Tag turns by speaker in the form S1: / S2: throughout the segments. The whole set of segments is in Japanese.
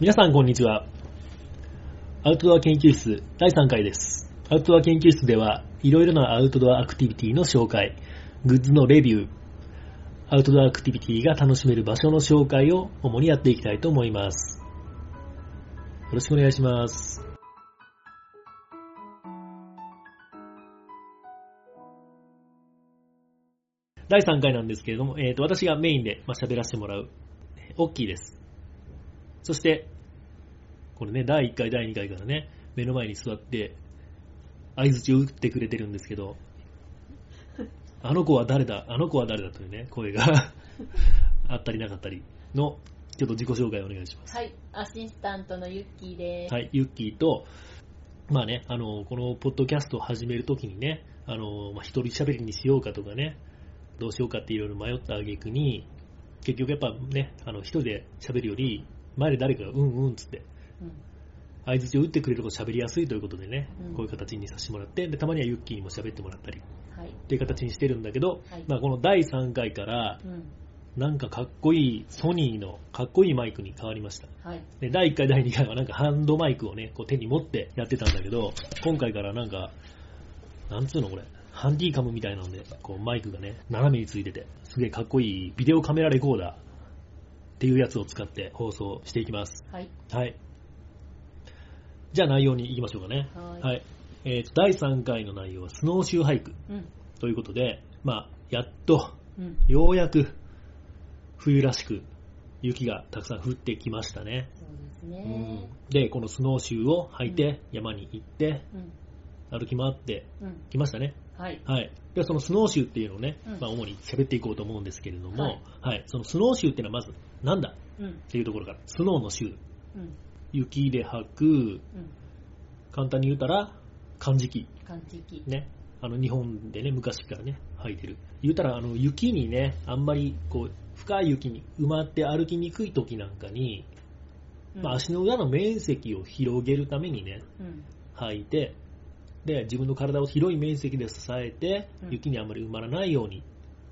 S1: 皆さんこんにちは。アウトドア研究室第3回です。アウトドア研究室では、いろいろなアウトドアアクティビティの紹介、グッズのレビュー、アウトドアアクティビティが楽しめる場所の紹介を主にやっていきたいと思います。よろしくお願いします。第3回なんですけれども、えー、と私がメインで喋らせてもらう、オッキーです。そして、これね、第1回、第2回からね、目の前に座って、合図を打ってくれてるんですけど、あの子は誰だ、あの子は誰だというね、声が あったりなかったりの、ちょっと自己紹介をお願いします。
S2: はい、アシスタントのユッキーです。
S1: はい、ユッキーと、まあね、あの、このポッドキャストを始めるときにね、あの、まあ、一人喋りにしようかとかね、どうしようかっていろいろ迷った挙句に、結局やっぱね、あの、一人で喋るより、前で誰かがうんうんっつって、
S2: うん
S1: 相槌を打ってくれると喋りやすいということでね、
S2: うん
S1: こういう形にさせてもらって、で、たまにはユッキーにも喋ってもらったり、
S2: はい。
S1: っていう形にしてるんだけど、
S2: はい
S1: まあこの第3回から、
S2: うん。
S1: なんかかっこいいソニーのかっこいいマイクに変わりました。
S2: はい。
S1: で第1回、第2回はなんかハンドマイクをね、こう手に持ってやってたんだけど、今回からなんか、なんつうのこれ、ハンディカムみたいなので、こうマイクがね、斜めについてて、すげえかっこいいビデオカメラレコーダーっていうやつを使って放送していきます。
S2: はい。
S1: はい。じゃあ内容に行きましょうかね。
S2: はい
S1: はい。えーと、第3回の内容はスノーシューハイク
S2: うん。
S1: ということで、まあ、やっと、
S2: うん。
S1: ようやく冬らしく雪がたくさん降ってきましたね。
S2: そうです
S1: うん
S2: ね。
S1: で、このスノーシューを履いて山に行って
S2: うん。
S1: 歩き回って
S2: うん。
S1: きましたね。
S2: はい。
S1: はい。で、そのスノーシューっていうのをね、
S2: うん
S1: まあ主に喋っていこうと思うんですけれども、
S2: はい
S1: はい。そのスノーシューっていうのはまずなんだ？
S2: うん。
S1: っていうところから、スノーのシュー。
S2: うん。
S1: 雪で履く、
S2: うん。
S1: 簡単に言うたら、漢字記。
S2: 感じき。
S1: ね。あの日本でね、昔からね、履いてる。言うたら、あの雪にね、あんまりこう、深い雪に埋まって歩きにくい時なんかに、
S2: うん
S1: まあ、足の裏の面積を広げるためにね、
S2: うん。
S1: 履いて、で、自分の体を広い面積で支えて
S2: うん、
S1: 雪にあまり埋まらないように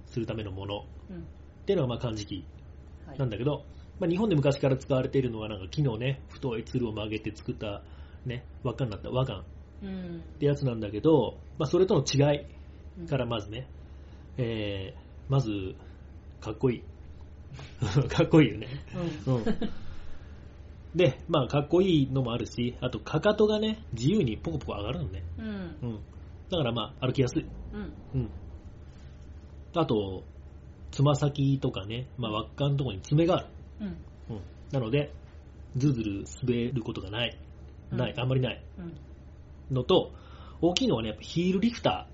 S1: するためのものっ
S2: うん。
S1: ていうのがまあ漢字記
S2: はい。
S1: なんだけど、まあ、日本で昔から使われているのはなんか木のね、太いつるを曲げて作ったね、輪っかになった和漢っ
S2: うん。
S1: てやつなんだけど、まあ、それとの違い
S2: うん
S1: からまずね、えー、まず、かっこいい。かっこいいよね。
S2: うん。
S1: うん。で、まあ、かっこいいのもあるし、あと、かかとがね、自由にポコポコ上がるのね。
S2: うん。
S1: うん。だからまあ、歩きやすい。
S2: うん。
S1: うん。あと、つま先とかね、まあ、輪っかのところに爪がある。
S2: うん。
S1: うん。なので、ずるずる滑ることがない。ない、
S2: うん
S1: あんまりない。
S2: うん。
S1: のと、大きいのはね、やっぱヒールリフタ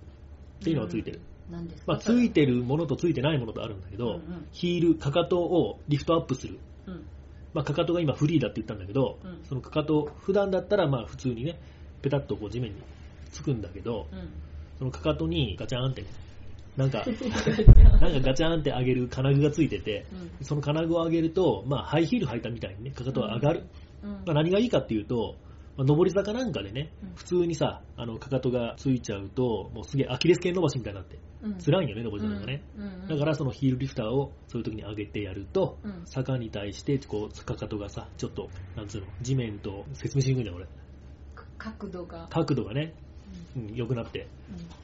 S1: ーっていうのがついてる。
S2: 何ですか？
S1: まあ、ついてるものとついてないものとあるんだけど、
S2: うんうん
S1: ヒール、かかとをリフトアップする。
S2: うん。
S1: まあ、かかとが今フリーだって言ったんだけど、
S2: うん
S1: そのかかと、普段だったらまあ普通にね、ペタッとこう地面につくんだけど、
S2: うん。
S1: そのかかとにガチャーンってね、なんか、なんかガチャーンって上げる金具がついてて、
S2: うん。
S1: その金具を上げると、まあハイヒール履いたみたいにね、かかとが上がる。
S2: うん。
S1: まあ、何がいいかっていうと、まあ、上り坂なんかでね
S2: うん、
S1: 普通にさ、あの、かかとがついちゃうと、もうすげえアキレス腱伸ばしみたいになって、
S2: うん。
S1: 辛いんよね、上り坂がね。
S2: うん。
S1: だからそのヒールリフターをそういう時に上げてやると、
S2: うん
S1: 坂に対してこうかかとがさちょっとなんつうの地面と説明しにくいんだよ俺
S2: 角度が。
S1: 角度がね、うん、良くなって
S2: う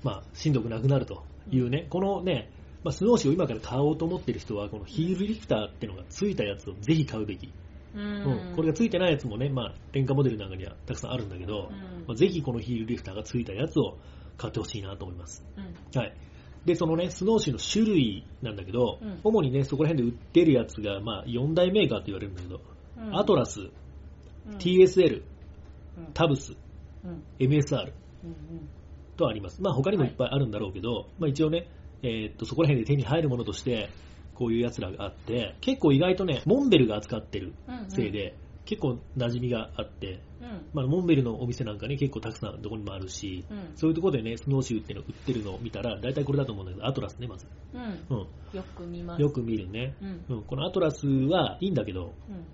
S1: まあしんどくなくなるというね、このね、まあ、スノーシューを今から買おうと思ってる人はこのヒールリフターっていうのがついたやつをぜひ買うべき、
S2: ん。
S1: うんこれがついてないやつもね、まあ、廉価モデルなんかにはたくさんあるんだけど、
S2: うん
S1: まあ、ぜひこのヒールリフターがついたやつを買ってほしいなと思います
S2: うん。
S1: はい。で、そのね、スノーシューの種類なんだけど、
S2: うん
S1: 主にね、そこら辺で売ってるやつが、まあ、4大メーカーって言われるんだけど、
S2: うん
S1: アトラス、
S2: うん
S1: TSL、
S2: うん
S1: タブス、
S2: うん。
S1: MSR
S2: うん。
S1: とあります。まあ、他にもいっぱいあるんだろうけど、まあ、一応ね、えーっと、そこら辺で手に入るものとして、こういうやつらがあって、結構意外とね、モンベルが扱ってる
S2: うん。
S1: せいで、結構馴染みがあって、
S2: うん。
S1: まあ、モンベルのお店なんかね、結構たくさんどこにもあるし、
S2: うん。
S1: そういうところでね、スノーシューっていうの売ってるのを見たら、大体これだと思うんだけど、アトラスね、まず。
S2: うん。
S1: うん。
S2: よく見ます。
S1: よく見るね。
S2: うん。
S1: うん、このアトラスはいいんだけど、
S2: うん。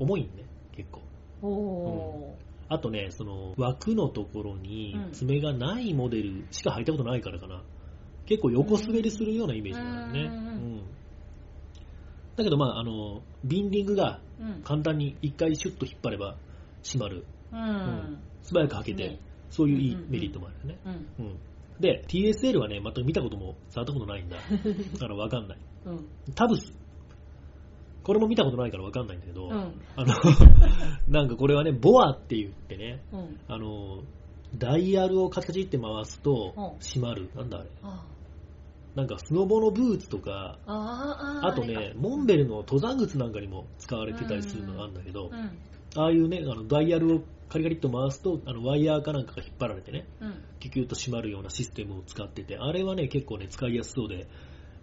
S1: 重いんね、結構。
S2: おー。
S1: あとね、その枠のところに
S2: うん
S1: 爪がないモデルしか履いたことないからかな。結構横滑りするようなイメージなのね。
S2: うん
S1: うんだけど、まあ、あの、ビンディングが
S2: うん。
S1: 簡単に一回シュッと引っ張れば閉まる。
S2: うん。
S1: 素早く開けて、
S2: ね
S1: そういういいメリットもあるよね。
S2: うん。
S1: うん。で、TSL はね、全く見たことも触ったことないんだ。だからわかんない。
S2: うん。
S1: タブス。これも見たことないからわかんないんだけど、
S2: うん。
S1: あの、なんかこれはね、ボアって言ってね、
S2: うん。
S1: あの、ダイヤルを形って回すと
S2: うん
S1: 閉まる。なんだあれ。
S2: あ
S1: なんかスノボのブーツとか、
S2: あ
S1: とね、モンベルの登山靴なんかにも使われてたりするのがあるんだけど
S2: う、ん。
S1: ああいうね、あのダイヤルをカリカリっと回すと、あのワイヤーかなんかが引っ張られてね、
S2: うん。
S1: キュキュッと閉まるようなシステムを使ってて、あれはね、結構ね、使いやすそうで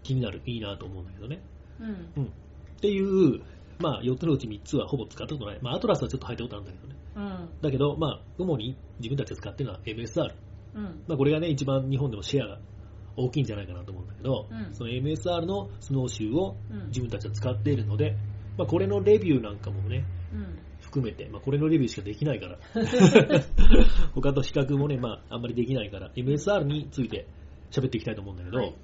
S1: 気になる、いいなと思うんだけどね。
S2: うん。
S1: うん。っていう、まあ、4つのうち3つはほぼ使ったことない。まあ、アトラスはちょっと入ったことあるんだけどね。
S2: うん。
S1: だけど、まあ、主に自分たちが使ってるのは MSR。
S2: うん。
S1: まあ、これがね、一番日本でもシェアが大きいんじゃないかなと思うんだけど、
S2: うん
S1: その MSR のスノーシューを
S2: うん
S1: 自分たちは使っているので、まあ、これのレビューなんかもね、
S2: うん。
S1: 含めて、まあ、これのレビューしかできないから、他と比較もね、まあ、あんまりできないから、MSR について喋っていきたいと思うんだけど、
S2: はい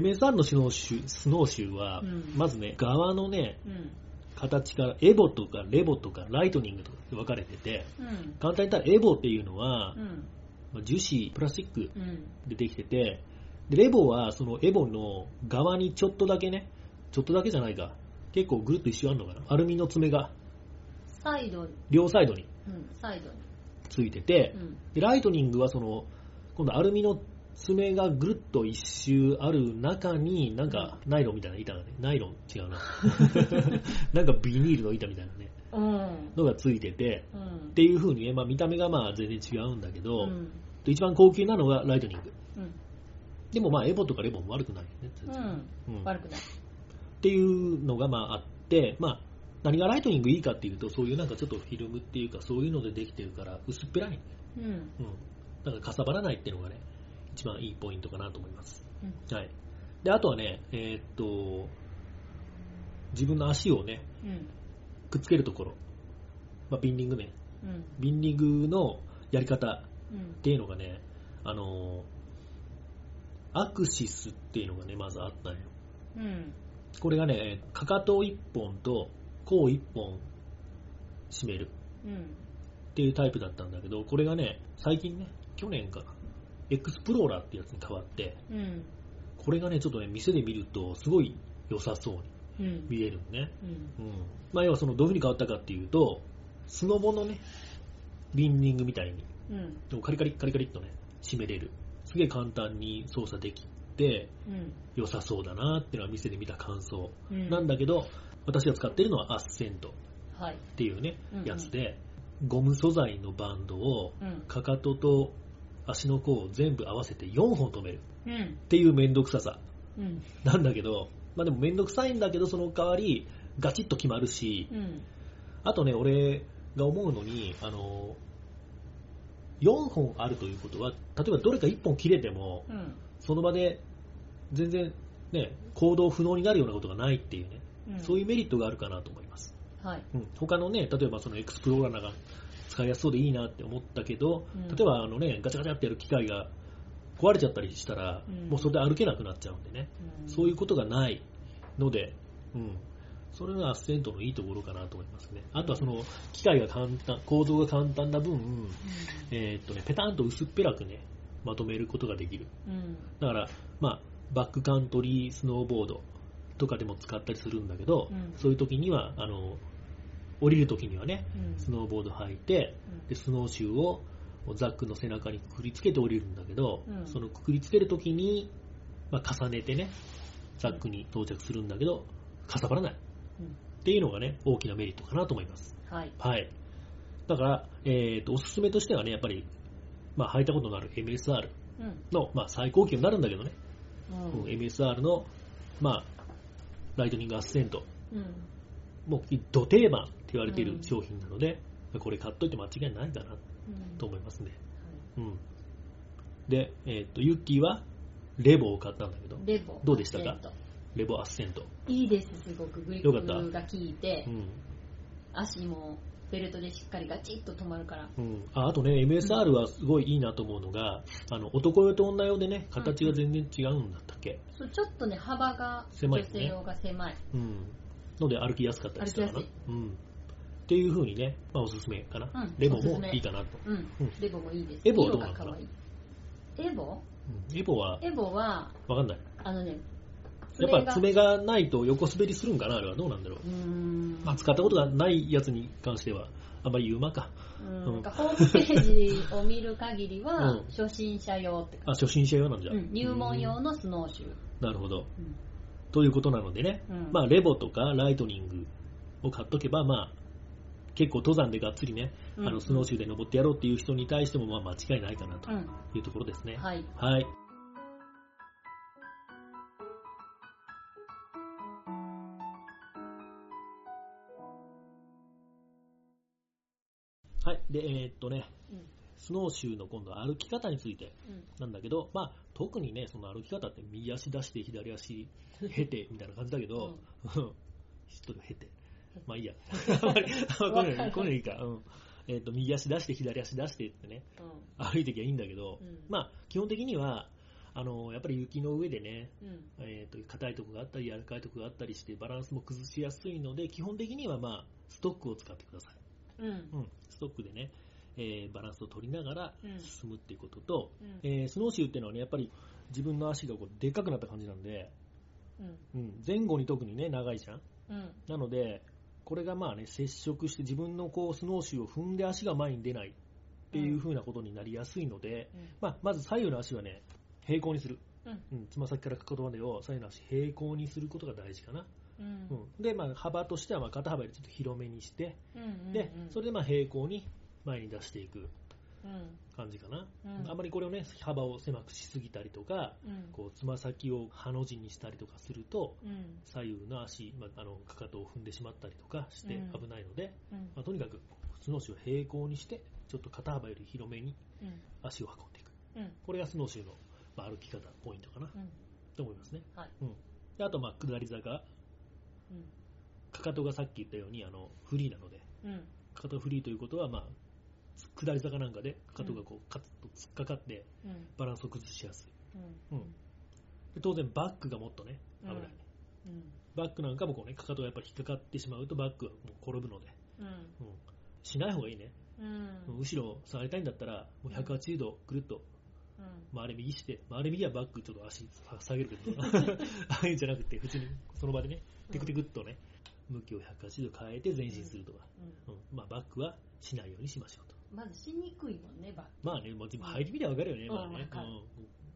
S1: MSR のスノーシュースノーシューは、
S2: うん
S1: まずね、側のね、
S2: うん。
S1: 形からエボとかレボとかライトニングとかで分かれてて、
S2: うん。
S1: 簡単に言ったらエボっていうのは、
S2: うん。
S1: まあ樹脂、プラスチック
S2: うん。
S1: でできてて、でレボはそのエボの側にちょっとだけね、ちょっとだけじゃないか、結構ぐるっと一周あるのかな、アルミの爪が
S2: サイドに。
S1: 両サイドに
S2: うん。サイドに。
S1: ついてて、
S2: うん。
S1: でライトニングはその今度アルミの爪がぐるっと一周ある中になんかナイロンみたいな板がねナイロン違うな なんかビニールの板みたいなね
S2: うん。
S1: のがついてて
S2: うん
S1: っ。ていう風にね、まあ、見た目がまあ全然違うんだけど、
S2: うん。
S1: で一番高級なのがライトニング
S2: うん。
S1: でもまあエボとかレボも悪くないよね、全然
S2: うん。
S1: うん
S2: 悪くない。
S1: っていうのがまああって、まあ、何がライトニングいいかっていうとそういうなんかちょっとフィルムっていうかそういうのでできてるから薄っぺらい、
S2: うん。
S1: うん、だからかさばらないっていうのがね一番いいポイントかなと思います
S2: うん。
S1: はい。で、あとはね、えーっと、自分の足をね、
S2: うん。
S1: くっつけるところ、まあ、ビンディングね、
S2: うん。
S1: ビンディングのやり方
S2: うん
S1: っ。ていうのがね、あのーアクシスっていうのがね、まずあったのよ。
S2: うん。
S1: これがね、かかと1本と甲1本締める
S2: うん。
S1: っていうタイプだったんだけど、これがね、最近ね、去年かな、エクスプローラーってやつに変わって、
S2: うん。
S1: これがね、ちょっとね、店で見るとすごい良さそうに
S2: うん。
S1: 見えるのね。
S2: うん。
S1: うん。まあ、要はそのどういう風に変わったかっていうと、スノボのね、ビンディングみたいに、
S2: うん。
S1: でもカリカリカリカリっとね、締めれる。すげえ簡単に操作できて、
S2: うん。
S1: 良さそうだなっていうのは店で見た感想。
S2: うん。
S1: なんだけど、私が使ってるのはアッセントっ
S2: はい。
S1: ていうね
S2: うんう、ん
S1: やつで、ゴム素材のバンドを、
S2: うん。
S1: かかとと足の甲を全部合わせて4本止める
S2: うん。
S1: っていうめんどくささ
S2: うん。
S1: なんだけど、まあでもめんどくさいんだけど、その代わりガチッと決まるし、
S2: うん。
S1: あとね、俺が思うのに、あの、4本あるということは、例えばどれか1本切れても、
S2: うん。
S1: その場で全然ね、行動不能になるようなことがないっていうね、
S2: うん。
S1: そういうメリットがあるかなと思います。
S2: はい。
S1: うん、他のね、例えばそのエクスプローラーが使いやすそうでいいなって思ったけど、
S2: うん。
S1: 例えばあのね、ガチャガチャってやる機械が壊れちゃったりしたら、
S2: うん。
S1: もうそれで歩けなくなっちゃうんでね、
S2: うん。
S1: そういうことがないので、うん、それがアッセントのいいところかなと思いますね。あとはその機械が簡単、構造が簡単な分、えーっとね、ペタンと薄っぺらくね、まとめることができる。
S2: うん。
S1: だから、まあ、バックカントリースノーボードとかでも使ったりするんだけど、
S2: うん。
S1: そういう時には、あの、降りる時にはね、
S2: うん。
S1: スノーボード履いて、で、スノーシューをザックの背中にくくりつけて降りるんだけど、
S2: うん
S1: そのくくりつける時に、まあ、重ねてね、ザックに到着するんだけど、かさばらない。
S2: うん。
S1: っていうのがね、大きなメリットかなと思います。
S2: はい。
S1: はい。だから、えーと、おすすめとしてはね、やっぱり、まあ、履いたことのある MSR
S2: うん。
S1: の、まあ、最高級になるんだけどね、
S2: うん。
S1: うん MSR の、まあ、ライトニングアッセント、
S2: うん。
S1: もう、ド定番言われている
S2: うん
S1: 商品なので、これ買っといて間違いないかな
S2: うん
S1: と思いますね。うん。で、えっ、と、ユッキーは、レボを買ったんだけど、
S2: レボ。
S1: どうでしたか？レボアッセント。
S2: いいです、すごく。グリップが効いて
S1: う、ん。
S2: 足もベルトでしっかりガチッと止まるから。
S1: うん、ああとね、MSR はすごいいいなと思うのが、あの男用と女用でね、形が全然違うんだったっけ、
S2: そうちょっとね、幅が、
S1: 狭いね
S2: 女性用が狭い。
S1: うんので歩きやすかったりしたかな。っていう風にね、まあおすすめかな。
S2: うん
S1: レボもいいかなと。
S2: うん
S1: うん。
S2: レボもいいです。
S1: エボはどう
S2: 色
S1: なの。
S2: エボ？
S1: うんエボは、
S2: エボは、
S1: わかんない。
S2: あのね、
S1: やっぱ爪がないと横滑りするんかなあれはどうなんだろう。
S2: うーん。
S1: まあ使ったことがないやつに関しては、あんまり言うまか。
S2: うん
S1: うん
S2: ホームページを見る限りは、
S1: うん
S2: 初心者用って
S1: あ、初心者用なんじゃ。
S2: うん入門用
S1: うん
S2: のスノーシュー。
S1: なるほど。
S2: うん
S1: ということなのでね、
S2: うん
S1: まあレボとかライトニングを買っとけば、まあ、結構登山でがっつりね、
S2: うん
S1: あのスノーシューで登ってやろうっていう人に対してもまあ間違いないかなと
S2: うん
S1: いうところですね。
S2: はい。
S1: はい。はい。で、えーっとね、
S2: うん
S1: スノーシューの今度は歩き方について
S2: うん
S1: なんだけど、まあ、特にね、その歩き方って右足出して左足経てみたいな感じだけど、知っとる経て。まあいいや。あんまりこういうのこういいいか。うん。えっ、と、右足出して左足出してってね、歩いてきゃいいんだけど、
S2: うん
S1: まあ、基本的には、あの、やっぱり雪の上でね、
S2: うん
S1: えっ、と、硬いとこがあったり、柔らかいとこがあったりして、バランスも崩しやすいので、基本的にはまあ、ストックを使ってください。
S2: うん
S1: うん。ストックでね、えーバランスを取りながら
S2: うん
S1: 進むっていうことと、
S2: うん
S1: えースノーシューっていうのはね、やっぱり自分の足がこうでっかくなった感じなんで、
S2: うん
S1: うん、前後に特にね、長いじゃん。
S2: うん
S1: なので、これがまあね、接触して自分のこうスノーシューを踏んで足が前に出ないっていう風なことになりやすいので、まあ、まず左右の足はね、平行にする。
S2: うん。
S1: うん、つま先からかかとまでを左右の足平行にすることが大事かな。
S2: うん。
S1: うん、で、まあ、幅としてはまあ肩幅よりちょっと広めにして、
S2: うん
S1: で、それでまあ平行に前に出していく。
S2: うん
S1: 感じかな。
S2: うん。
S1: あまりこれをね、幅を狭くしすぎたりとか、
S2: うん。
S1: こうつま先をハの字にしたりとかすると、
S2: うん。
S1: 左右の足、まあ、あのかかとを踏んでしまったりとかして
S2: うん。
S1: 危ないので、
S2: うん。
S1: まあ、とにかくスノーシューを平行にしてちょっと肩幅より広めに
S2: うん。
S1: 足を運んでいく。
S2: うん。
S1: これがスノーシューの、まあ、歩き方ポイントかな。
S2: うん。
S1: と思いますね、
S2: はい。
S1: うん、であとまあ下り坂。
S2: うん。
S1: かかとがさっき言ったようにあのフリーなので。
S2: うん。
S1: かかとフリーということは、まあ、下り坂なんかでかかとがこうカッと突っかかって
S2: うん。
S1: バランスを崩しやすい、
S2: うん。
S1: うん、で当然バックがもっとね危ない、
S2: うん。うん
S1: バックなんかもこうねかかとがやっぱり引っかかってしまうとバックはもう転ぶので、
S2: うん。
S1: うん、しない方がいいね。
S2: うん。
S1: 後ろ下がりたいんだったら、もう180度くるっと回れ右して、回れ右はバックちょっと足下げるけど、ああいうんじゃなくて、普通にその場でね、テクテクっとね、向きを180度変えて前進するとか、
S2: うん。
S1: うん。まあ、バックはしないようにしましょうと。
S2: まずしにくいもんねバッ
S1: まあね、もうでも入り見りゃ分かるよね、
S2: うん
S1: まあね。う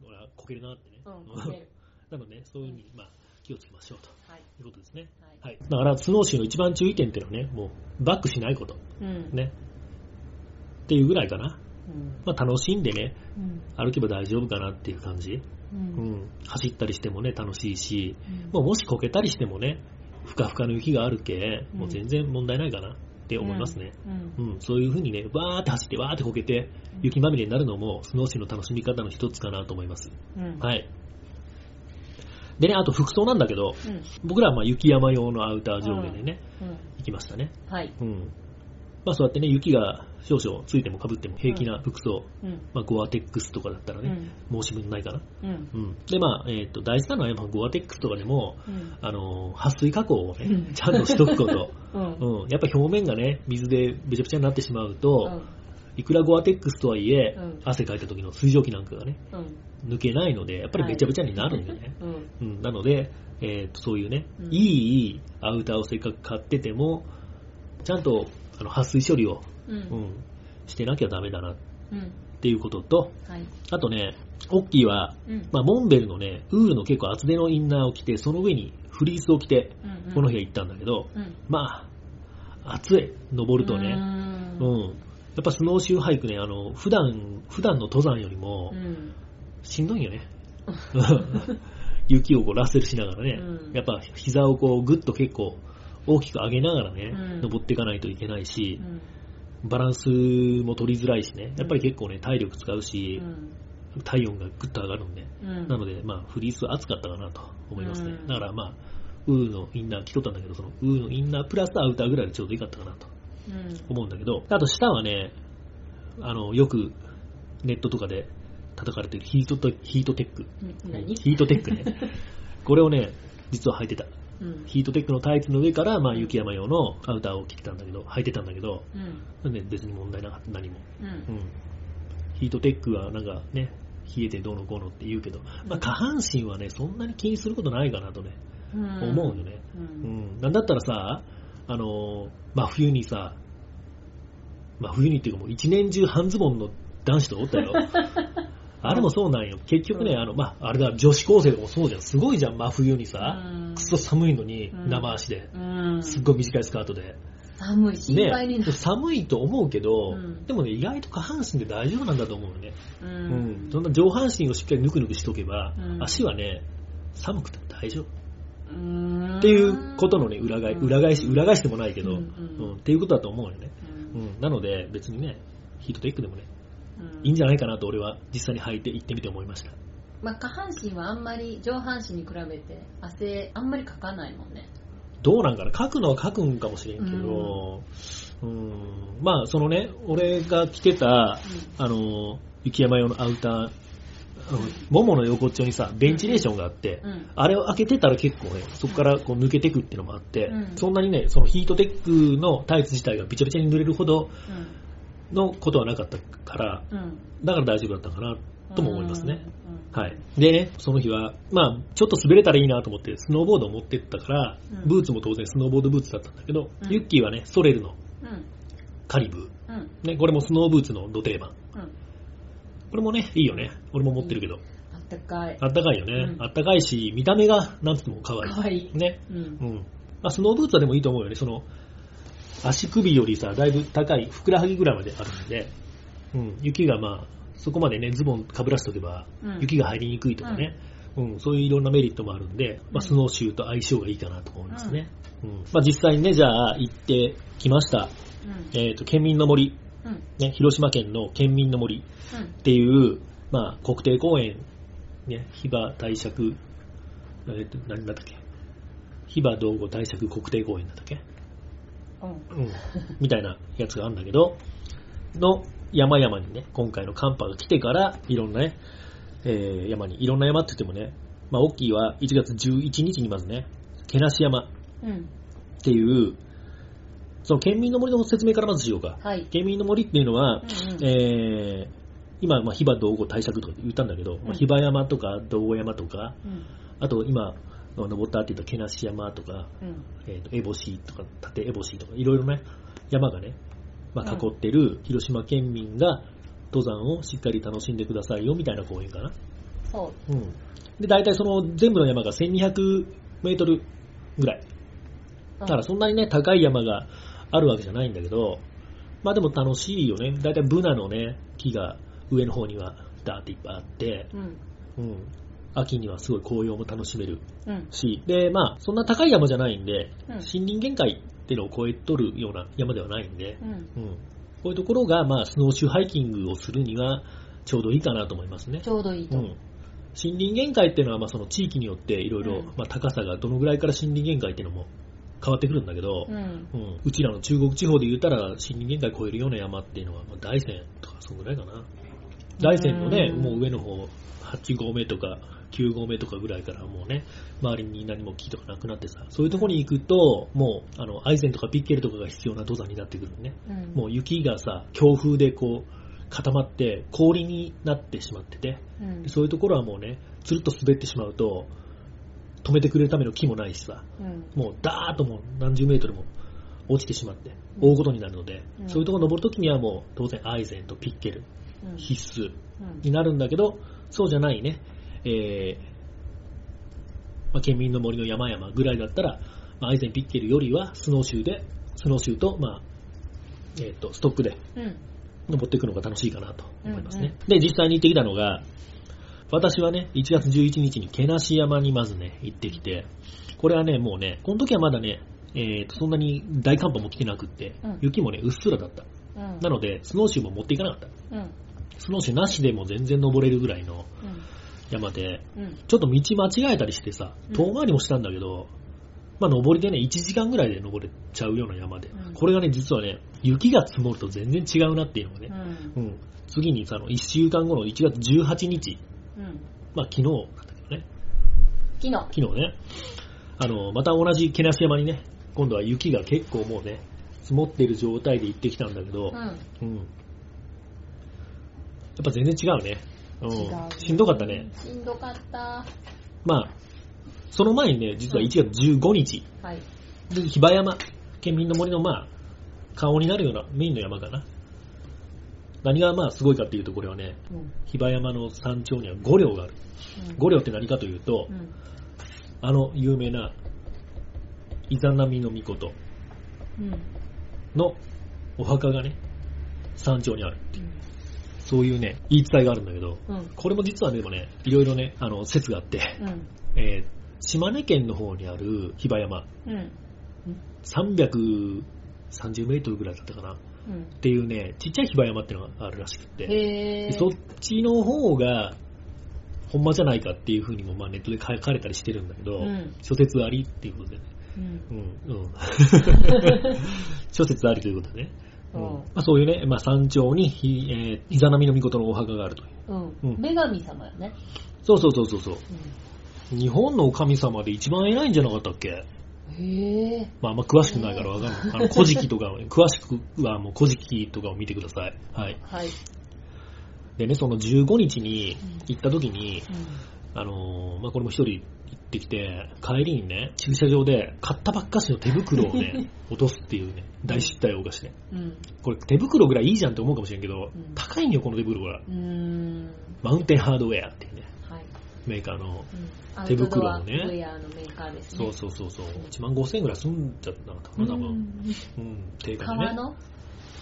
S1: ん。俺はこけるなってね。
S2: グうん
S1: うん
S2: こける。
S1: なので、ね、そういうふうに、まあ、気をつけましょうと。
S2: はい。
S1: いうことですね。
S2: はい。
S1: はい。だから、スノーシューの一番注意点っていうのはね、もう、バックしないこと。
S2: うん。
S1: ね。っていうぐらいかな。
S2: うん。
S1: まあ、楽しんでね、
S2: うん。
S1: 歩けば大丈夫かなっていう感じ。
S2: う
S1: うん。ん、走ったりしてもね、楽しいし、
S2: うん。
S1: もうもしこけたりしてもね、ふかふかの雪があるけ、
S2: うん。
S1: もう全然問題ないかなって思いますね。
S2: うん
S1: うん、そういう風にね、わーって走って、わーってこけて、雪まみれになるのも、スノーシューの楽しみ方の一つかなと思います。
S2: うん
S1: はい。でね、あと服装なんだけど、
S2: うん
S1: 僕らはまあ雪山用のアウター上下でね、
S2: うん
S1: 行きましたね。
S2: はい
S1: うん。まあそうやってね、雪が少々ついても被っても平気な服装、
S2: うん。
S1: まあゴアテックスとかだったらね、申し分ないかな。
S2: うん。
S1: うん。で、まあ、えっ、と、大事なのはやっぱゴアテックスとかでも、
S2: うん。
S1: あのー、撥水加工をね
S2: う、ん。
S1: ちゃんとしとくこと。
S2: うん。
S1: うん。やっぱ表面がね、水でべちゃべちゃになってしまうと、
S2: うん。
S1: いくらゴアテックスとはいえ、
S2: うん。
S1: 汗かいた時の水蒸気なんかがね、
S2: うん。
S1: 抜けないので、やっぱりべちゃべちゃになるんでね。
S2: うん。
S1: うん。なので、えっ、と、そういうね、
S2: うん。
S1: いいアウターをせっかく買ってても、ちゃんと、あの、撥水処理を、
S2: う
S1: うん。ん、してなきゃダメだなっ
S2: うん。
S1: ていうことと、
S2: はい。
S1: あとね、オッキーは、
S2: うん。
S1: まあ、モンベルのね、ウールの結構厚手のインナーを着て、その上にフリースを着て、
S2: うん
S1: この部屋行ったんだけど、
S2: うん。
S1: まあ、暑い、登ると
S2: う
S1: ね。
S2: ん。
S1: うん。やっぱスノーシューハイクね、あの、普段、普段の登山よりも
S2: う、ん。
S1: しんどいよね。雪をこうラッセルしながらね、
S2: うん。
S1: やっぱ膝をこうグッと結構大きく上げながらね、
S2: うん。
S1: 登っていかないといけないし
S2: う、ん。
S1: バランスも取りづらいしね、やっぱり結構ね、体力使うし
S2: う、ん。
S1: 体温がぐっと上がるんで、
S2: うん。
S1: なので、まあ、フリースは暑かったかなと思いますね。
S2: うん。
S1: だからまあ、ウーのインナー着とったんだけど、そのウーのインナープラスアウターぐらいでちょうどいいかったかなと
S2: うん。
S1: 思うんだけど、あと下はね、あの、よくネットとかで叩かれてるヒートとヒートテック。ヒートテックね。これをね、実は履いてた。
S2: うん。
S1: ヒートテックのタイツの上から、まあ、雪山用のアウターを着てたんだけど、履いてたんだけど、
S2: うん。
S1: なんで別に問題なかった、何も。
S2: うん
S1: う。ん。ヒートテックはなんかね、冷えてどうのこうのって言うけど、まあ、下半身はね、そんなに気にすることないかなとね、
S2: うん。
S1: 思うよね。
S2: う。
S1: うんん。なんだったらさ、あのー、真冬にさ、真冬にっていうかもう一年中半ズボンの男子とかおったよ。あれもそうなんよ。結局ね、
S2: うん
S1: あの、まあ、あれだ、女子高生とかもそうじゃん。すごいじゃん、真冬にさ、
S2: うん
S1: くそ寒いのに
S2: うん
S1: 生足で、
S2: うん。
S1: すっごい短いスカートで。
S2: 寒い、心配にな
S1: ね、
S2: る。
S1: 寒いと思うけど、
S2: うん
S1: でもね、意外と下半身で大丈夫なんだと思うよね。
S2: う
S1: うん。そんな上半身をしっかりぬくぬくしとけば、
S2: うん
S1: 足はね、寒くても大丈夫。
S2: うん。
S1: っていうことのね、裏返
S2: うん
S1: 裏返し、裏返してもないけど、
S2: う
S1: うん
S2: うん
S1: んっていうことだと思うよね。
S2: うん
S1: うん。なので、別にね、ヒートテックでもね、
S2: うん
S1: いいんじゃないかなと俺は実際に履いて行ってみて思いました。
S2: まあ、下半身はあんまり上半身に比べて汗あんまりかかないもんね。
S1: どうなんかな？書くのは書くんかもしれんけど、うん、まあ、そのね、俺が着てた、あの、雪山用のアウター、あのももの横っちょにさ、ベンチレーションがあって、
S2: うん。
S1: あれを開けてたら結構ね、そこからこう抜けてくっていうのもあって、
S2: うん。
S1: そんなにね、そのヒートテックのタイツ自体がびちゃびちゃに濡れるほどのことはなかったから、
S2: うん。うん。
S1: だから大丈夫だったかなとも思いますね。
S2: うん。
S1: はい。でね、その日は、まあ、ちょっと滑れたらいいなと思って、スノーボードを持ってったから、
S2: うん
S1: ブーツも当然スノーボードブーツだったんだけど、
S2: うん
S1: ユッキーはね、ソレルの
S2: うん。
S1: カリブ
S2: うん。
S1: ー。ね、これもスノーブーツの土定番。
S2: うん。
S1: これもね、いいよね。俺も持ってるけど。
S2: あったかい。
S1: あったかいよね。
S2: うん
S1: あったかいし、見た目が、なんつっても可愛い。
S2: かわいい。
S1: ね。
S2: うん
S1: う。ん。まあ、スノーブーツはでもいいと思うよね。その、足首よりさ、だいぶ高い、ふくらはぎぐらいまであるんで、うん、雪がまあ、そこまでね、ズボンかぶらしとけば、
S2: うん
S1: 雪が入りにくいとかね、うん、そういういろんなメリットもあるんで、まあ、スノーシューと相性がいいかなと思いますね。うん。まあ、実際にね、じゃあ、行ってきました。
S2: うん。
S1: えっ、と、県民の森、
S2: うん。
S1: ね、広島県の県民の森っ
S2: うん。
S1: ていう、まあ、国定公園、ね、ヒバ帝釈、えっ、と、何だったっけ？ヒバ道後帝釈国定公園だったっけ？
S2: うん。
S1: うん。みたいなやつがあるんだけど、の山々にね、今回の寒波が来てから、いろんなね、えー山に、いろんな山って言ってもね、まあ、大きいは1月11日にまずね、けなし山っ
S2: うん。
S1: ていう、その県民の森の説明からまずしようか。
S2: はい。
S1: 県民の森っていうのは、
S2: うんうん
S1: えー今、まあ、ヒバ道後対策とか言ったんだけど、まあ、
S2: うん
S1: ヒバ山とか道後山とか、
S2: うん。
S1: あと今、登ったって言ったけなし山とか、
S2: うん。
S1: えー、とエボシとか、縦エボシとか、いろいろね、山がね、まあ、
S2: うん
S1: 囲ってる広島県民が登山をしっかり楽しんでくださいよみたいな公園かな。
S2: そ
S1: うん。で、大体その全部の山が1200メートルぐらい。
S2: う。
S1: だからそんなにね、高い山があるわけじゃないんだけど、まあでも楽しいよね。大体ブナのね、木が上の方にはダーっていっぱいあって、
S2: うん。
S1: うん。秋にはすごい紅葉も楽しめる
S2: うん。
S1: し、で、まあ、そんな高い山じゃないんで、
S2: うん
S1: 森林限界っていうのを超えとるような山ではないんで、
S2: うん。
S1: うん。こういうところが、まあ、スノーシューハイキングをするには、ちょうどいいかなと思いますね
S2: ち。ょうどいいと。
S1: うん。森林限界っていうのは、まあ、その地域によっていろいろ
S2: うん、
S1: まあ、高さがどのぐらいから森林限界っていうのも変わってくるんだけど、
S2: うん。
S1: うん、うちらの中国地方で言ったら、森林限界超えるような山っていうのは、まあ大山とか、そんぐらいかな。大山のね、
S2: うん
S1: もう上の方、8合目とか9合目とかぐらいからもうね、周りに何も木とかなくなってさ、そういうところに行くと、もう、あの、アイゼンとかピッケルとかが必要な登山になってくるのね。
S2: うん。
S1: もう雪がさ、強風でこう、固まって氷になってしまってて、
S2: うん
S1: で。そういうところはもうね、つるっと滑ってしまうと、止めてくれるための木もないしさ、
S2: うん。
S1: もうダーッともう何十メートルも落ちてしまって、大ごとになるので、
S2: うん
S1: そういうところ登るときにはもう当然アイゼンとピッケル
S2: うん。
S1: 必須
S2: うん
S1: になるんだけど、そうじゃないね、えーまあ、県民の森の山々ぐらいだったら、まあアイゼン、ピッケルよりはスノーシューで、スノーシューと、まあえー、とストックで
S2: うん。
S1: 登っていくのが楽しいかなと思いますね。
S2: うん
S1: で、実際に行ってきたのが、私はね、1月11日にけなし山にまずね、行ってきて、これはね、もうね、この時はまだね、えーとそんなに大寒波も来てなくって、
S2: うん
S1: 雪もね、うっすらだった。
S2: うん。
S1: なので、スノーシューも持っていかなかった。
S2: うん。
S1: スノーシューなしでも全然登れるぐらいの
S2: うん。
S1: 山で、
S2: うん。
S1: ちょっと道間違えたりしてさ
S2: うん、
S1: 遠回りもしたんだけど、まあ登りでね、1時間ぐらいで登れちゃうような山で、
S2: うん
S1: これがね、実はね、雪が積もると全然違うなっていうのがね
S2: う、ん。
S1: うん、次にさ、あの1週間後の1月18日、
S2: うん。
S1: まあ昨日なんだけどね、
S2: 昨日。
S1: 昨日ね、あの、また同じ毛無山にね、今度は雪が結構もうね、積もってる状態で行ってきたんだけど、
S2: うん。
S1: うん。やっぱ全然違うね。うん。しんどかったね。
S2: しんどかった。
S1: まあ、その前にね、実は1月15日、
S2: はい。
S1: で比婆山、県民の森のまあ、顔になるようなメインの山かな。何がまあすごいかっていうと、これはね、
S2: うん。
S1: 比婆山の山頂には五稜がある。五稜って何かというと、
S2: うん。
S1: あの有名な、イザナミの御事
S2: うん。
S1: のお墓がね、山頂にある。そういうね、言い伝えがあるんだけど、
S2: うん。
S1: これも実はね、でもね、いろいろね、あの、説があって、
S2: うん。
S1: えー島根県の方にある比婆山、
S2: うん。
S1: 330メートルぐらいだったかな、っ
S2: うん。
S1: ていうね、ちっちゃい比婆山っていうのがあるらしくって、そっちの方が、ほんまじゃないかっていうふうにも、まあ、ネットで書かれたりしてるんだけど、
S2: うん
S1: 諸説ありっていうことでね。
S2: うん。
S1: うん、うん。諸説ありということでね。うん
S2: うん
S1: まあ、そういうね、まあ、山頂にひ、えー、イザナミの御事のお墓があるという。
S2: うん。
S1: うん
S2: 女神様よね。
S1: そうそうそうそうそう。
S2: う
S1: 日本の神様で一番偉いんじゃなかったっけ？
S2: ん。へえ。
S1: まあ、あんま詳しくないからわかんない。あの、古事記とか詳しくはもう古事記とかを見てください。はい。
S2: はい。
S1: でね、その15日に行った時に、
S2: う
S1: あのーまあ、これも一人行ってきて、帰りにね、駐車場で買ったばっかしの手袋をね、落とすっていうね、大失態を犯して。
S2: ん。うん。
S1: これ手袋ぐらいいいじゃんって思うかもしれんけど、
S2: うん
S1: 高いんよ、この手袋が。マウンテンハードウェアっていうね、
S2: はい。
S1: メーカーの。
S2: うん。
S1: 手袋をね
S2: アウェアのメーカーですね。
S1: そうそうそうそう。1万5000円ぐらい済んじゃったのかな、多分。
S2: うん
S1: うん、定価でね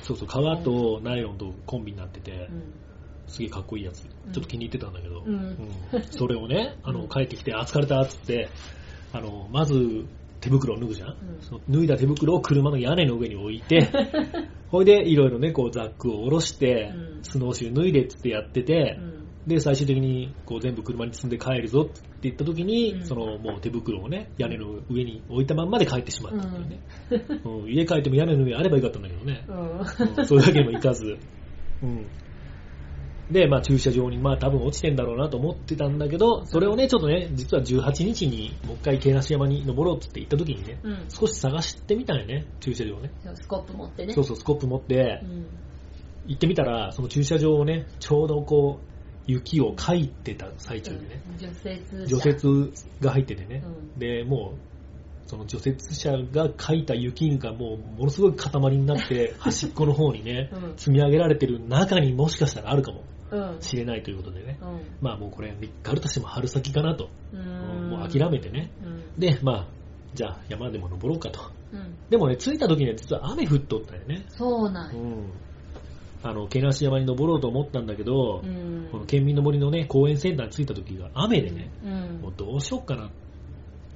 S1: そうそう、革とナイロンとコンビになってて、
S2: うん。
S1: すげえかっこいいやつ。ちょっと気に入ってたんだけど、
S2: うん
S1: うんそれをね、あの、
S2: うん
S1: 帰ってきて、あ、疲れたっつって、あの、まず手袋を脱ぐじゃん。
S2: ん
S1: その脱いだ手袋を車の屋根の上に置いて、ほいで、いろいろね、こう、ザックを下ろして、
S2: うん
S1: スノーシュー脱いでっつってやってて、
S2: うん。
S1: で、最終的に、こう、全部車に積んで帰るぞって言った時に、
S2: うん
S1: その、もう手袋をね、屋根の上に置いたまんまで帰ってしまったっていうね。うん家帰っても屋根の上あればよかったんだけどね。
S2: うん。
S1: うんそういうわけにもいかず。うん。で、まあ駐車場に、まあ多分落ちてんだろうなと思ってたんだけど、それをね、ちょっとね、実は18日にもう一回京梨山に登ろうって言った時にね、
S2: うん。
S1: 少し探してみたんよね、駐車場をね。
S2: そうスコップ持ってね。
S1: そうそう、スコップ持って
S2: う、ん。
S1: 行ってみたら、その駐車場をね、ちょうどこう、雪をかいてた最中でね、
S2: 除雪車。
S1: 除雪が入っててね、
S2: うん
S1: で、もう、その除雪車がかいた雪がもうものすごい塊になって、端っこの方にね、
S2: うん
S1: 積み上げられてる中にもしかしたらあるかも
S2: うん。
S1: しれないということでね、
S2: うん。
S1: まあもうこれ、ガルとしても春先かなと、
S2: うん。
S1: もう諦めてね、
S2: うん。
S1: で、まあ、じゃあ山でも登ろうかと。
S2: うん。
S1: でもね、着いた時には実は雨降っとったよね。
S2: そうなんや。
S1: うん。あの、毛梨山に登ろうと思ったんだけど、
S2: うん。
S1: この県民の森のね、公園センターに着いた時が雨でね、
S2: うん
S1: もうどうしよっかな。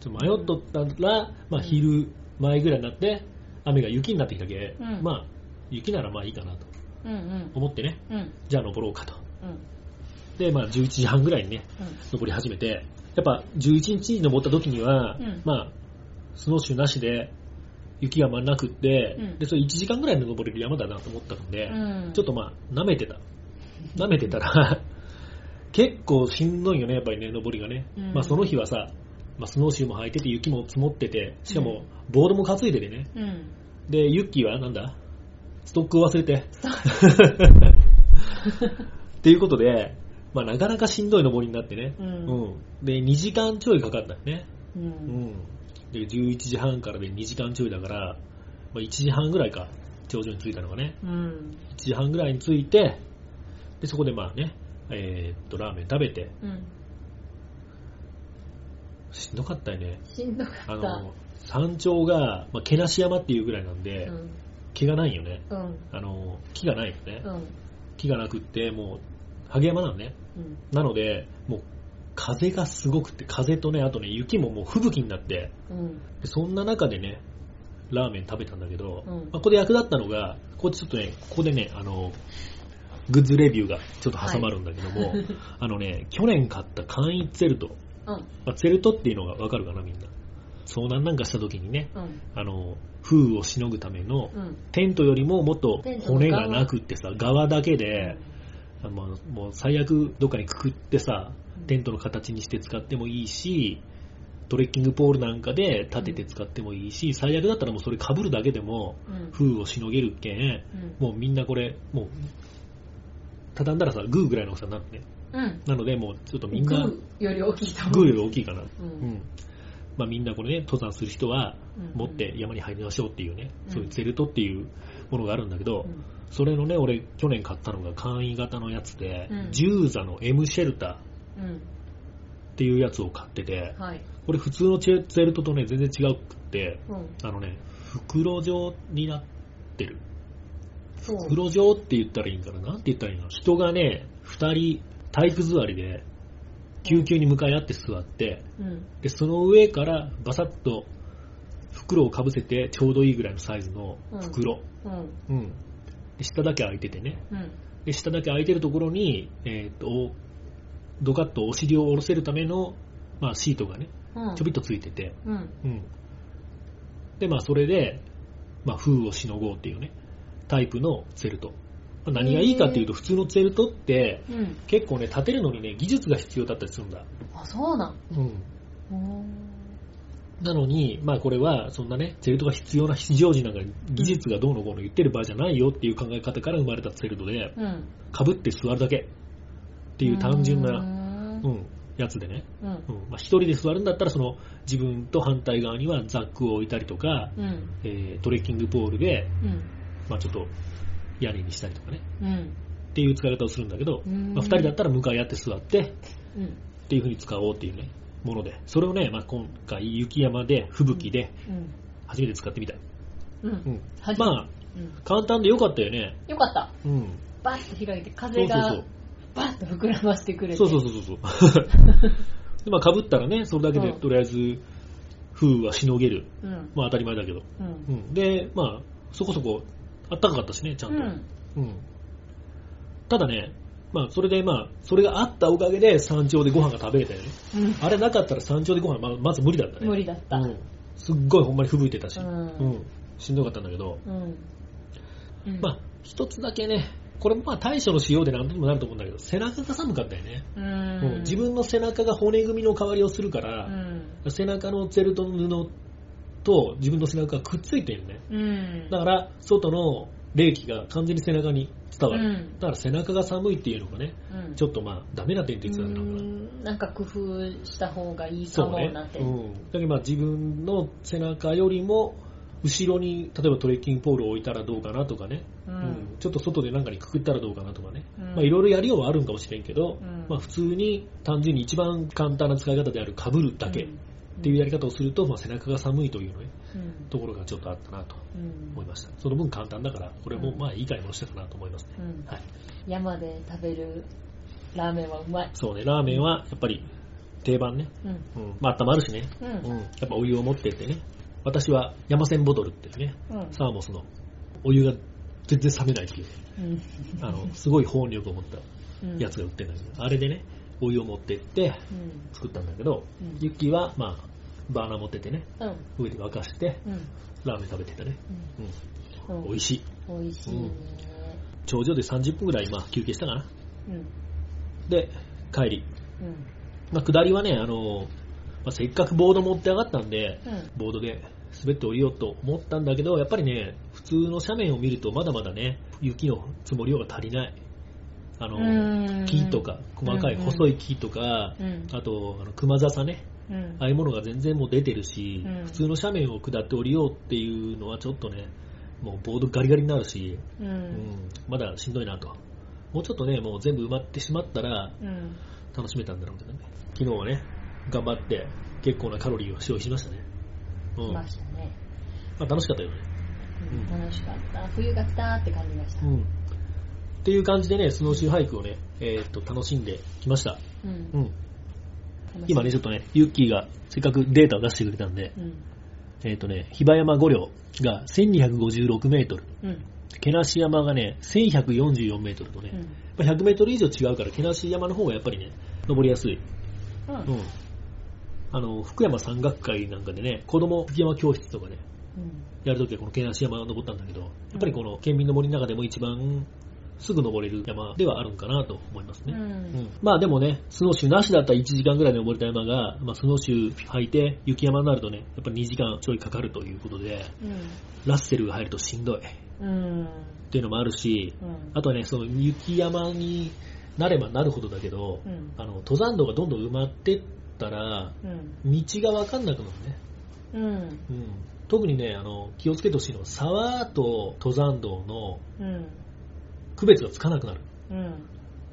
S1: ちょっと迷っとったら、まあ昼前ぐらいになって、雨が雪になってきたけ、
S2: うん
S1: まあ、雪ならまあいいかなと。思ってね、
S2: うん。
S1: じゃあ登ろうかと。
S2: うん。
S1: で、まあ11時半ぐらいにね、登り始めて、やっぱ11日に登った時には、
S2: うん
S1: まあ、スノーシューなしで、雪がまんなくって、
S2: うん
S1: で、それ1時間ぐらいで登れる山だなと思ったので、
S2: うん。
S1: ちょっとまあ、舐めてた。舐めてたら、結構しんどいよね、やっぱりね、登りがね。
S2: うん
S1: まあその日はさ、まあ、スノーシューも履いてて、雪も積もってて、しかも、ボードも担いでてね。
S2: うん。
S1: で、ユッキーはなんだ？ストックを忘れて。っていうことで、まあなかなかしんどい登りになってね。
S2: うん
S1: うんで、2時間ちょいかかったよね。
S2: う。
S1: うんん。で、11時半からで2時間ちょいだから、まあ1時半ぐらいか、頂上に着いたのがね。
S2: うん。
S1: 1時半ぐらいに着いて、で、そこでまあね、えーっと、ラーメン食べて、
S2: うん。
S1: しんどかったよね。
S2: しんどかった。
S1: あの、山頂が、まあ、毛梨山っていうぐらいなんで、
S2: うん。
S1: 木がないよね。
S2: うん。
S1: あの、木がないよね。
S2: うん。
S1: 木がなくって、もう、ハゲ山なのね。
S2: うん。
S1: なので、もう、風がすごくて、風とね、あとね、雪ももう吹雪になって、そんな中でね、ラーメン食べたんだけど、
S2: うん
S1: まあ、ここで役立ったのが、ここでちょっとね、ここでね、あの、グッズレビューがちょっと挟まるんだけども、
S2: はい
S1: あのね、去年買った簡易ツェルト、
S2: うん。
S1: まあ、ツェルトっていうのがわかるかな、みんな。遭難なんかした時にね、
S2: うん。
S1: あの、風雨をしのぐための、
S2: うん。
S1: テントよりももっと骨がなくってさ、側だけで、あのもう最悪どっかにくくってさ、テントの形にして使ってもいいし、トレッキングポールなんかで立てて使ってもいいし、最悪だったらもうそれ被るだけでも
S2: うん
S1: 風をしのげるけん、
S2: うん
S1: もうみんなこれ、もう、畳んだらさ、グーぐらいの大きさになるね。
S2: うん
S1: なので、もうちょっとみんな、
S2: グーより大きいと思う
S1: グーより大きいかな。
S2: う
S1: うんん。まあみんなこれね、登山する人は
S2: うん。
S1: 持って山に入りましょうっていうね、
S2: うん。
S1: そういうゼルトっていうものがあるんだけど、
S2: うん。
S1: それのね、俺去年買ったのが簡易型のやつで、
S2: うん。
S1: 10座の M シェルターっ
S2: うん
S1: ていうやつを買ってて、
S2: はい。
S1: これ普通のチェゼルトとね、全然違うくって、
S2: うん。
S1: あのね、袋状になってる。袋状って言ったらいいんかなな？んて言ったらいいの。人がね、二人体育座りで、救急に向かい合って座って、
S2: うん
S1: で、その上からバサッと袋をかぶせてちょうどいいぐらいのサイズの袋。
S2: うん
S1: うん。で下だけ開いててね。
S2: うん
S1: で、下だけ開いてるところに、えっ、と、ドカッとお尻を下ろせるための、まあ、シートがね、
S2: うん
S1: ちょびっとついてて、
S2: うん
S1: うん。で、まあ、それで、まあ、風をしのごうっていうね、タイプのツェルト。まあ何がいいかっていうと、普通のツェルトって、
S2: うん。
S1: 結構ね、立てるのにね、技術が必要だったりするんだ。
S2: あそうなん。
S1: うん。
S2: うん
S1: なのに、まあこれは、そんなね、ツェルトが必要な非常時なんか技術がどうのこうの言ってる場合じゃないよっていう考え方から生まれたツェルトで、
S2: うん。
S1: 被って座るだけっていう単純
S2: う
S1: な、
S2: ん。
S1: うん、やつでね。
S2: うん。
S1: うん。まあ一人で座るんだったら、その自分と反対側にはザックを置いたりとか、
S2: うん。
S1: えートレッキングポールで、
S2: うん。
S1: まあちょっと屋根にしたりとかね、
S2: うん
S1: っていう使い方をするんだけど、
S2: うん
S1: まあ二人だったら向かい合って座って、
S2: うん
S1: っていう風に使おうっていうね、もので、それをね、まあ今回雪山で吹雪で
S2: うん
S1: 初めて使ってみた。
S2: うん
S1: うん。まあ、
S2: うん
S1: 簡単でよかったよね。
S2: よかった
S1: うん。
S2: バッと開いて
S1: そ
S2: 風が
S1: うそうそう。
S2: バッと膨らましてくれて
S1: そうそうそうそう。でまあ、被ったらね、それだけで
S2: うん
S1: とりあえず、風はしのげる。
S2: うん
S1: まあ当たり前だけど。
S2: うん
S1: うん。で、まあ、そこそこ、あったかかったしね、ちゃんと。
S2: うん
S1: うん。ただね、まあ、それでまあ、それがあったおかげで山頂でご飯が食べれたよね。
S2: うん
S1: あれなかったら山頂でご飯ままず無理だったね。
S2: 無理だった
S1: うん。すっごいほんまに吹雪いてたし。
S2: う
S1: うんん。しんどかったんだけど、
S2: うんうん
S1: まあ、一つだけね、これもまあ対処のしようで何とでもなると思うんだけど、背中が寒かったよね。
S2: う
S1: うん
S2: ん
S1: 自分の背中が骨組みの代わりをするから
S2: う、ん
S1: 背中のツェルトの布と自分の背中がくっついてるね。
S2: うん。
S1: だから、外の冷気が完全に背中に伝わる。
S2: うん。
S1: だから背中が寒いっていうのがね、
S2: うん。
S1: ちょっとまあ、ダメな点って言ってたのかな。
S2: うん。なんか工夫した方がいいかもなって。
S1: うん。だけどまあ自分の背中よりも、後ろに、例えばトレッキングポールを置いたらどうかなとかね、
S2: う
S1: うん。んちょっと外でなんかにくくったらどうかなとかね、
S2: うん。
S1: まあいろいろやりようはあるんかもしれんけど、
S2: うん。
S1: まあ普通に単純に一番簡単な使い方である被るだけっていうやり方をすると、まあ背中が寒いというね、
S2: うん
S1: ところがちょっとあったなと
S2: うん
S1: 思いました。その分簡単だから、これも
S2: うん
S1: まあいい買い物したかなと思いますね。
S2: うん
S1: はい。
S2: 山で食べるラーメンはうまい。
S1: そうね、ラーメンはやっぱり定番ね。
S2: うん
S1: うん。まあ温まるしね。
S2: う
S1: うんん。やっぱお湯を持ってってね。私は山線ボトルっていうね、
S2: うん
S1: サーモスのお湯が全然冷めないっていう、
S2: うん
S1: あの、すごい保温力を持った
S2: うん
S1: やつが売ってるんだけど、あれでね、お湯を持ってって
S2: うん
S1: 作ったんだけど、
S2: うん
S1: ユッキーは、まあ、バーナー持ってってね、
S2: うん
S1: 上で沸かして、
S2: うん
S1: ラーメン食べてたね。
S2: う
S1: うんん。美味しい。
S2: 美味しいね。
S1: 頂上で30分ぐらい、まあ、休憩したかな。
S2: うん
S1: で、帰り。
S2: うん
S1: まあ、下りはね、あの、まあ、せっかくボード持って上がったんで、
S2: うん
S1: ボードで滑って降りようと思ったんだけど、やっぱりね、普通の斜面を見るとまだまだね、雪の積もり量が足りない。あの、
S2: うん
S1: 木とか、細かい
S2: うん
S1: 細い木とか、
S2: うん
S1: あと、あの熊笹ね、
S2: うん
S1: ああいうものが全然もう出てるし、
S2: うん
S1: 普通の斜面を下って降りようっていうのはちょっとね、もうボードガリガリになるし、
S2: う
S1: うんん、まだしんどいなと。もうちょっとね、もう全部埋まってしまったら
S2: うん
S1: 楽しめたんだろうけどね。昨日はね、頑張って結構なカロリーを消費しましたね。うん。ま
S2: しましたね。
S1: あ楽しかったよね。
S2: うん楽しかった。冬が来たって感じがした。
S1: うん。っていう感じでね、スノーシューハイクをね、えーっと、楽しんできました。
S2: うん
S1: うん。今ね、ちょっとね、ユッキーがせっかくデータを出してくれたんで、
S2: うん。
S1: えーっとね、比婆山五稜が1256メートル、
S2: うん。
S1: 毛梨山がね、1144メートルとね、
S2: うん。
S1: まあ100メートル以上違うから、毛梨山の方がやっぱりね、登りやすい。
S2: うん。
S1: うん。あの、福山山岳会なんかでね、子供福山教室とかね、やるときはこの毛梨山を登ったんだけど、やっぱりこの県民の森の中でも一番すぐ登れる山ではあるんかなと思いますね。
S2: う
S1: うんんまあでもね、スノーシューなしだったら1時間ぐらいで登れた山が、まあ、スノーシュー履いて雪山になるとね、やっぱり2時間ちょいかかるということで、ラッセルが入るとしんどいっ
S2: うん。うん。
S1: ていうのもあるし、
S2: うん。
S1: あとはね、その雪山になればなるほどだけど、
S2: うん。
S1: あの登山道がどんどん埋まってったら、
S2: うん。
S1: 道がわかんなくなるね。
S2: うん。
S1: うん、特にねあの、気をつけてほしいのは、沢と登山道の
S2: うん。
S1: 区別がつかなくなる。
S2: うん。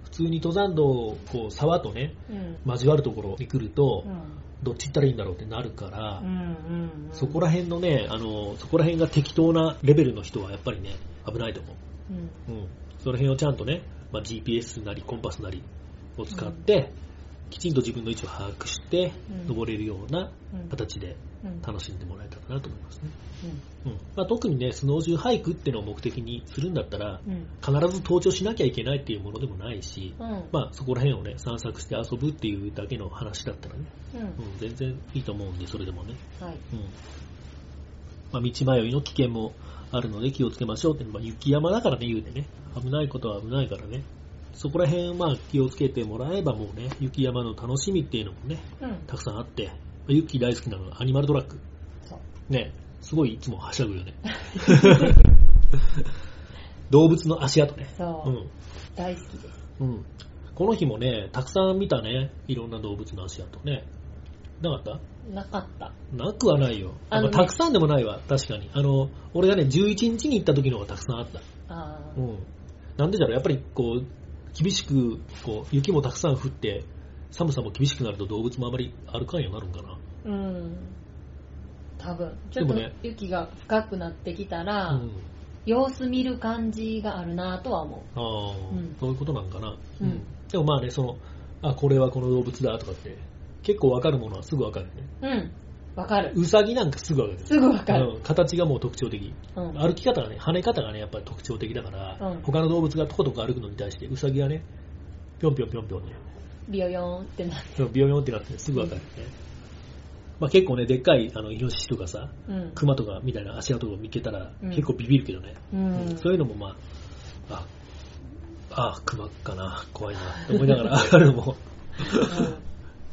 S1: 普通に登山道をこう沢とね、
S2: うん。
S1: 交わるところに来ると、
S2: うん。
S1: どっち行ったらいいんだろうってなるから、
S2: うん。うん。
S1: そこら辺のねあの、そこら辺が適当なレベルの人はやっぱりね、危ないと思
S2: うん。
S1: う。うん、その辺をちゃんとね、まあ、GPS なりコンパスなりを使って、きちんと自分の位置を把握して、
S2: うん
S1: 登れるような
S2: うん。
S1: 形で
S2: うん。
S1: 楽しんでもらえたらなと思いますね。
S2: うん。
S1: うんまあ、特にね、スノージューハイクっていうのを目的にするんだったら、
S2: うん。
S1: 必ず登頂しなきゃいけないっていうものでもないし、
S2: うん。
S1: まあ、そこら辺をね、散策して遊ぶっていうだけの話だったらね、
S2: うん。
S1: うん、全然いいと思うんで、それでもね。
S2: はい。
S1: うんまあ、道迷いの危険もあるので気をつけましょうって、まあ、雪山だからね、言うてね、危ないことは危ないからね、そこら辺、まあ、気をつけてもらえばもうね、雪山の楽しみっていうのもね、
S2: うん。
S1: たくさんあって、まあユッキー大好きなのはアニマルトラック。ね、すごいいつもはしゃぐよね。動物の足跡ね。
S2: そうう。
S1: ん。
S2: 大好きです。
S1: うん。この日もね、たくさん見たね。いろんな動物の足跡ね。なかった？
S2: なかった。
S1: なくはないよ。
S2: あのね
S1: まあたくさんでもないわ、確かに。あの、俺がね、11日に行った時の方がたくさんあった。
S2: ああ。
S1: うん。なんでだろう、やっぱりこう、厳しく、こう、雪もたくさん降って、寒さも厳しくなると動物もあまり歩かんようになるんかな。
S2: うん。多分。ちょっと雪が深くなってきたら、
S1: うん。
S2: 様子見る感じがあるなとは思
S1: ああ、
S2: うん
S1: そういうことなんかな。
S2: うん
S1: でもまあね、その、あ、これはこの動物だとかって、結構わかるものはすぐわかるよね。
S2: う。うん。わかる。
S1: ウサギなんかすぐわかる。
S2: すぐわかる。
S1: うん形がもう特徴的。
S2: うん。
S1: 歩き方がね、跳ね方がね、やっぱり特徴的だから、
S2: うん
S1: 他の動物がとことこ歩くのに対して、ウサギがね、ぴょんぴょんぴょんぴょんね、
S2: ビヨヨンってなって。
S1: ビヨビヨンってなってすぐわかるよね。まあ結構ね、でっかいあのイノシシとかさ、
S2: うん。
S1: クマとかみたいな足跡を見つけたら、
S2: うん
S1: 結構ビビるけどね。
S2: うん。
S1: そういうのもまあ、あ、あ、クマかな、怖いなって思いながら上がるのも、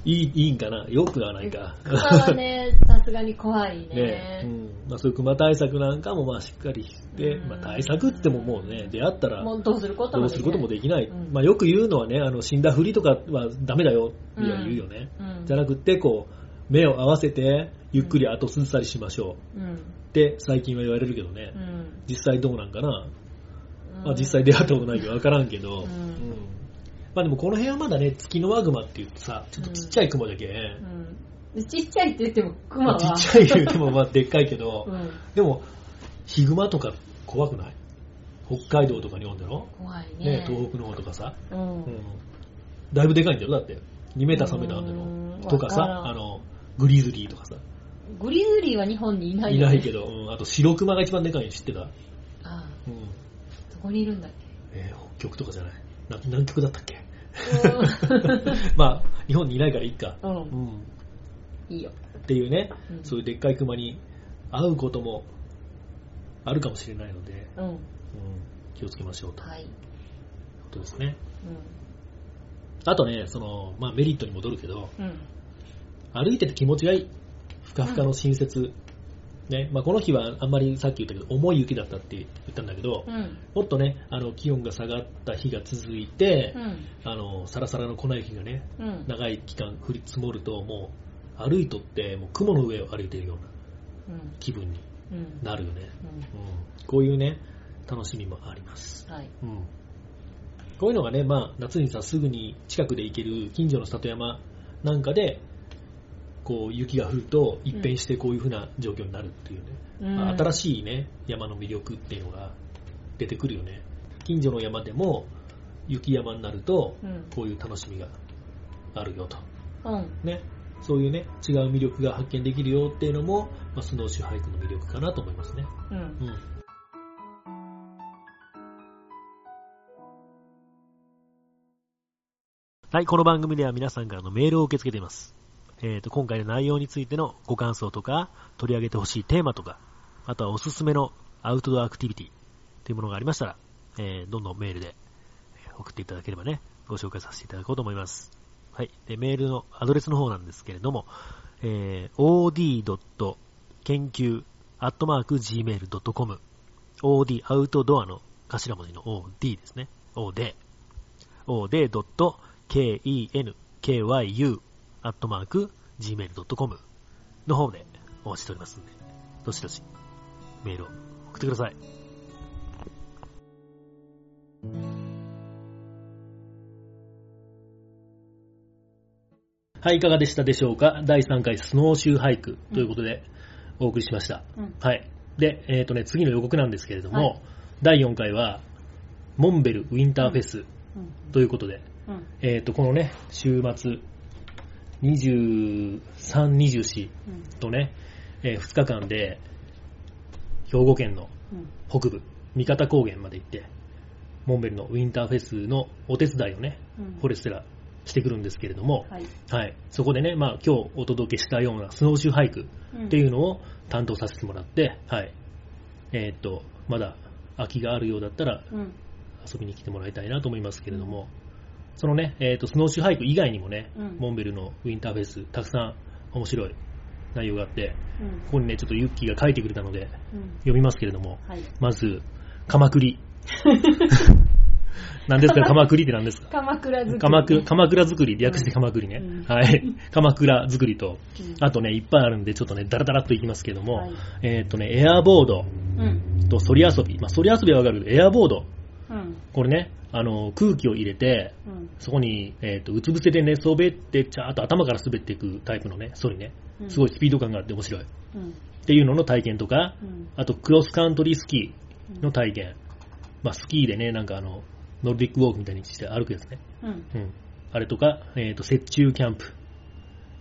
S1: いい、いいんかな、よくはないか。
S2: クマはね、さすがに怖い
S1: ね
S2: ね。
S1: うんまあ、そういうクマ対策なんかもまあしっかりして、
S2: うん
S1: まあ、対策ってももうね、出会ったら
S2: どうすること
S1: ど
S2: も
S1: うすることもできない。
S2: うん
S1: まあ、よく言うのはね、あの死んだふりとかはダメだよって言うよね。
S2: うん。
S1: じゃなくって、こう、目を合わせて、ゆっくり後ずさりしましょう
S2: うん。
S1: って最近は言われるけどね、
S2: うん。
S1: 実際どうなんかな？まあ、
S2: うん
S1: 実際出会ったことないけど分からんけど、
S2: うん
S1: まあでもこの辺はまだね、月のワグマって言ってさ、ちょっとちっちゃい雲だけ、
S2: うん。ちっちゃいって言っても、クマ
S1: ま
S2: は。
S1: あちっちゃい言うてもまあでっかいけど、
S2: うん。
S1: でも、ヒグマとか怖くない？北海道とかにおんだろ？
S2: 怖い
S1: ね
S2: ね。
S1: 東北の方とかさ、
S2: うん。
S1: うん。だいぶでかいんだよ、だって。2メーター3メーターあるんだ
S2: うん
S1: ろとかさ、あの、グリズリーとかさ、
S2: グリズリーは日本にいないね
S1: ないけど、うん、あと白クマが一番でかいの知ってた？
S2: ああ、
S1: うん。
S2: どこにいるんだっ
S1: えー北極とかじゃない。な南極だったっけ
S2: け？
S1: まあ、日本にいないからいいか。
S2: うん。
S1: う
S2: うん。
S1: ん。
S2: いいよ。
S1: っていうね、
S2: うん
S1: そういうでっかいクマに会うこともあるかもしれないので、
S2: うん。
S1: うん、気をつけましょうという
S2: はい。
S1: ことですね。
S2: う
S1: あとね、その、まあメリットに戻るけど、
S2: ん。うん。
S1: 歩いてて気持ちがいい。ふかふかの新雪。ね、まあこの日はあんまりさっき言ったけど、重い雪だったって言ったんだけど、
S2: うん。
S1: もっとね、あの、気温が下がった日が続いて、
S2: うん。
S1: あの、サラサラの粉雪がね、
S2: うん。
S1: 長い期間降り積もると、もう、歩いとって、もう雲の上を歩いているような
S2: うん。
S1: 気分に
S2: うん。
S1: なるよね。
S2: うん。
S1: うん、こういうね、楽しみもあります。
S2: はい。
S1: うん。こういうのがね、まあ、夏にさ、すぐに近くで行ける近所の里山なんかで、こう、雪が降ると一変してこういう風な状況になるっていうね。
S2: うん
S1: まあ新しいね、山の魅力っていうのが出てくるよね。近所の山でも雪山になると、
S2: うん。
S1: こういう楽しみがあるよと。
S2: うん。
S1: ね。そういうね、違う魅力が発見できるよっていうのも、まあ、スノーシューハイクの魅力かなと思いますね。
S2: うん。
S1: うん。はい、この番組では皆さんからのメールを受け付けています。えっ、と、今回の内容についてのご感想とか、取り上げてほしいテーマとか、あとはおすすめのアウトドアアクティビティというものがありましたら、えーどんどんメールで送っていただければね、ご紹介させていただこうと思います。はい。で、メールのアドレスの方なんですけれども、えー、od. 研究 gmail.com od アウトドアの頭文字の od ですね。od od.kenkyu アットマーク gmail.com の方でお待ちしておりますんで、どしどしメールを送ってください。はい、いかがでしたでしょうか？第3回スノーシューハイクということでお送りしました。
S2: うん。
S1: はい。で、えっ、とね、次の予告なんですけれども、
S2: はい。
S1: 第4回は、モンベルウィンターフェス
S2: うん。
S1: ということで、
S2: うん。
S1: えっ、と、このね、週末、23、24
S2: うん。
S1: とね、え2日間で、兵庫県の
S2: うん。
S1: 北部、三方高原まで行って、モンベルのウィンターフェスのお手伝いをね、
S2: うん。
S1: フォレステラしてくるんですけれども、
S2: はい。
S1: はい、そこでね、まあ、今日お届けしたようなスノーシューハイクっていうのを担当させてもらって、はい、えーっと、まだ空きがあるようだったら
S2: うん。
S1: 遊びに来てもらいたいなと思いますけれども、そのね、えーっと、スノーシューハイク以外にもね、
S2: うん。
S1: モンベルのウィンターフェス、たくさん面白い内容があって、
S2: うん。
S1: ここにね、ちょっとユッキーが書いてくれたので、
S2: うん。
S1: 読みますけれども、
S2: はい。
S1: まず、鎌栗。何ですか、鎌栗って何ですか？
S2: 鎌倉作り。
S1: 鎌倉鎌倉作り、略して鎌栗ね。
S2: うん。
S1: はい。鎌倉作りと、
S2: うん。
S1: あとね、いっぱいあるんで、ちょっとね、ダラダラっといきますけども、
S2: はい。
S1: えーっとね、エアボード。
S2: うん。
S1: とソリ遊び。まあ、ソリ遊びはわかる。けど、エアボード。
S2: うん。
S1: これね、あの、空気を入れて、
S2: うん。
S1: そこに、えーっと、うつ伏せで寝そべって、ちゃーっと頭から滑っていくタイプのね、ソリね。
S2: うん
S1: すごいスピード感があって面白い。っ
S2: うん
S1: ていうのの体験とか、
S2: うん
S1: あと、クロスカントリースキーの体験。まあ、スキーでね、なんかあの、ノルディックウォークみたいにして歩くやつね。
S2: うん
S1: うん。あれとか、えっ、と、雪中キャンプ。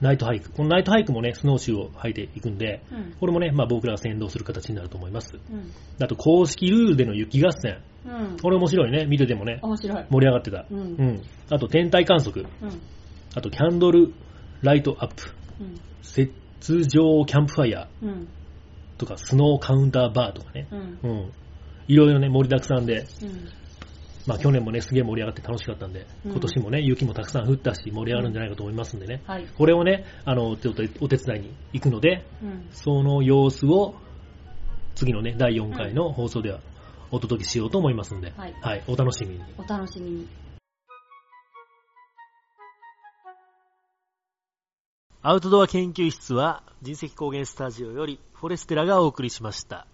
S1: ナイトハイク。このナイトハイクもね、スノーシューを履いていくんで、
S2: うん
S1: これもね、まあ僕らが先導する形になると思います。
S2: うん
S1: あと、公式ルールでの雪合戦。
S2: うん
S1: これ面白いね。見ててもね、
S2: 面白い
S1: 盛り上がってた。
S2: うん
S1: うん。あと、天体観測。
S2: うん
S1: あと、キャンドルライトアップ。
S2: うん
S1: 雪上キャンプファイヤ
S2: うん。
S1: ーとか、スノーカウンターバーとかね。
S2: うん。
S1: うん。いろいろね、盛りだくさんで、
S2: うん。
S1: まあ去年もね、すげえ盛り上がって楽しかったんで、
S2: うん。
S1: 今年もね、雪もたくさん降ったし、盛り上がるんじゃないかと思いますんでね。
S2: はい。
S1: これをね、あの、ちょっとお手伝いに行くので、
S2: うん。
S1: その様子を次のね、第4回の放送ではお届けしようと思いますんで、
S2: はい
S1: お楽しみに。
S2: お楽しみに
S1: アウトドア研究室は人石高原スタジオよりフォレステラがお送りしました。